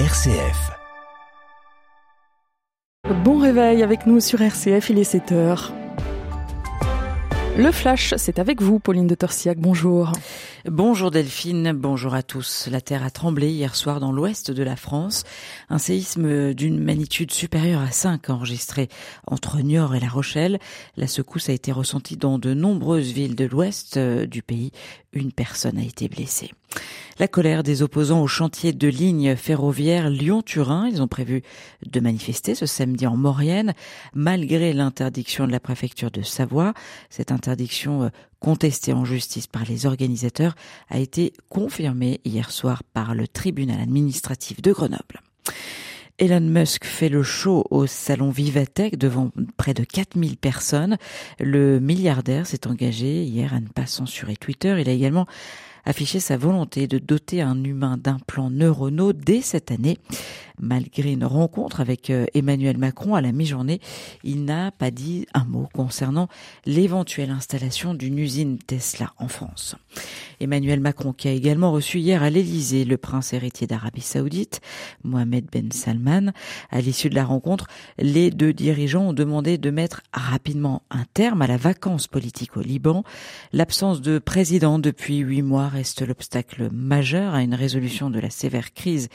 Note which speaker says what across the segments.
Speaker 1: RCF.
Speaker 2: Bon réveil avec nous sur RCF, il est 7 heures. Le flash, c'est avec vous, Pauline de Torsiac. Bonjour.
Speaker 3: Bonjour Delphine, bonjour à tous. La terre a tremblé hier soir dans l'ouest de la France. Un séisme d'une magnitude supérieure à 5 enregistré entre Niort et La Rochelle. La secousse a été ressentie dans de nombreuses villes de l'ouest euh, du pays. Une personne a été blessée. La colère des opposants au chantier de ligne ferroviaire Lyon-Turin. Ils ont prévu de manifester ce samedi en Maurienne, malgré l'interdiction de la préfecture de Savoie. Cette interdiction contestée en justice par les organisateurs a été confirmée hier soir par le tribunal administratif de Grenoble. Elon Musk fait le show au salon Vivatech devant près de 4000 personnes. Le milliardaire s'est engagé hier à ne pas censurer Twitter. Il a également affiché sa volonté de doter un humain d'implants neuronaux dès cette année. Malgré une rencontre avec euh, Emmanuel Macron à la mi-journée, il n'a pas dit un mot concernant l'éventuelle installation d'une usine Tesla en France. Emmanuel Macron qui a également reçu hier à l'Élysée le prince héritier d'Arabie Saoudite, Mohamed Ben Salman. À l'issue de la rencontre, les deux dirigeants ont demandé de mettre rapidement un terme à la vacance politique au Liban. L'absence de président depuis huit mois reste l'obstacle majeur à une résolution de la sévère crise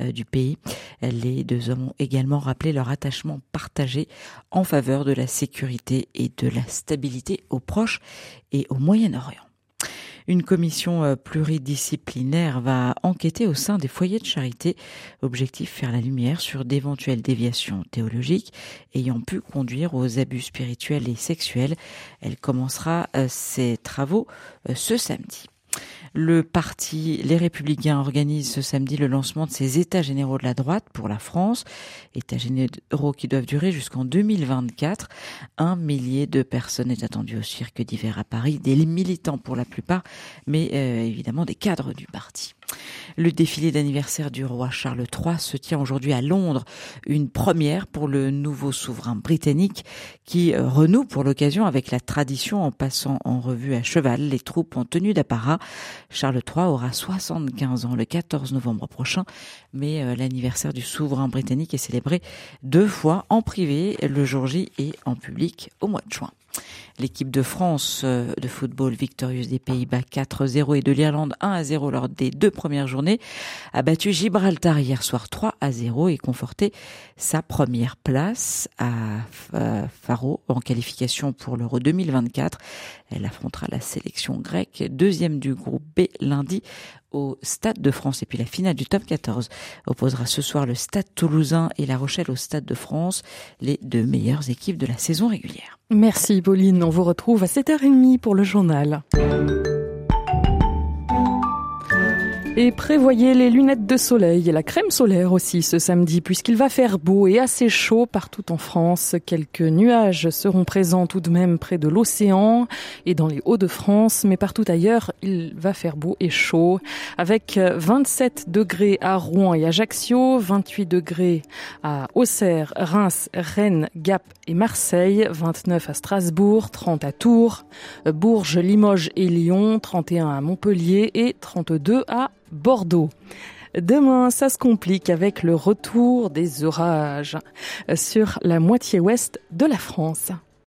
Speaker 3: euh, du pays. Les deux hommes ont également rappelé leur attachement partagé en faveur de la sécurité et de la stabilité au Proche et au Moyen-Orient. Une commission euh, pluridisciplinaire va enquêter au sein des foyers de charité. Objectif faire la lumière sur d'éventuelles déviations théologiques ayant pu conduire aux abus spirituels et sexuels. Elle commencera euh, ses travaux euh, ce samedi. Le parti Les Républicains organise ce samedi le lancement de ses États généraux de la droite pour la France. États généraux qui doivent durer jusqu'en 2024. Un millier de personnes est attendu au cirque d'hiver à Paris, des militants pour la plupart, mais euh, évidemment des cadres du parti. Le défilé d'anniversaire du roi Charles III se tient aujourd'hui à Londres, une première pour le nouveau souverain britannique qui renoue pour l'occasion avec la tradition en passant en revue à cheval les troupes en tenue d'apparat. Charles III aura 75 ans le 14 novembre prochain, mais euh, l'anniversaire du souverain britannique est célébré deux fois en privé le jour J et en public au mois de juin. L'équipe de France euh, de football victorieuse des Pays-Bas 4-0 et de l'Irlande 1-0 lors des deux premières journées a battu Gibraltar hier soir 3-0 et conforté sa première place à Faro en qualification pour l'Euro 2024. Elle affrontera la sélection grecque, deuxième du groupe B lundi au Stade de France. Et puis la finale du top 14 opposera ce soir le Stade toulousain et La Rochelle au Stade de France, les deux meilleures équipes de la saison régulière.
Speaker 2: Merci Pauline, on vous retrouve à 7h30 pour le journal. Et prévoyez les lunettes de soleil et la crème solaire aussi ce samedi puisqu'il va faire beau et assez chaud partout en France. Quelques nuages seront présents tout de même près de l'océan et dans les Hauts-de-France, mais partout ailleurs, il va faire beau et chaud avec 27 degrés à Rouen et Ajaccio, 28 degrés à Auxerre, Reims, Rennes, Gap et Marseille, 29 à Strasbourg, 30 à Tours, Bourges, Limoges et Lyon, 31 à Montpellier et 32 à Bordeaux. Demain, ça se complique avec le retour des orages sur la moitié ouest de la France.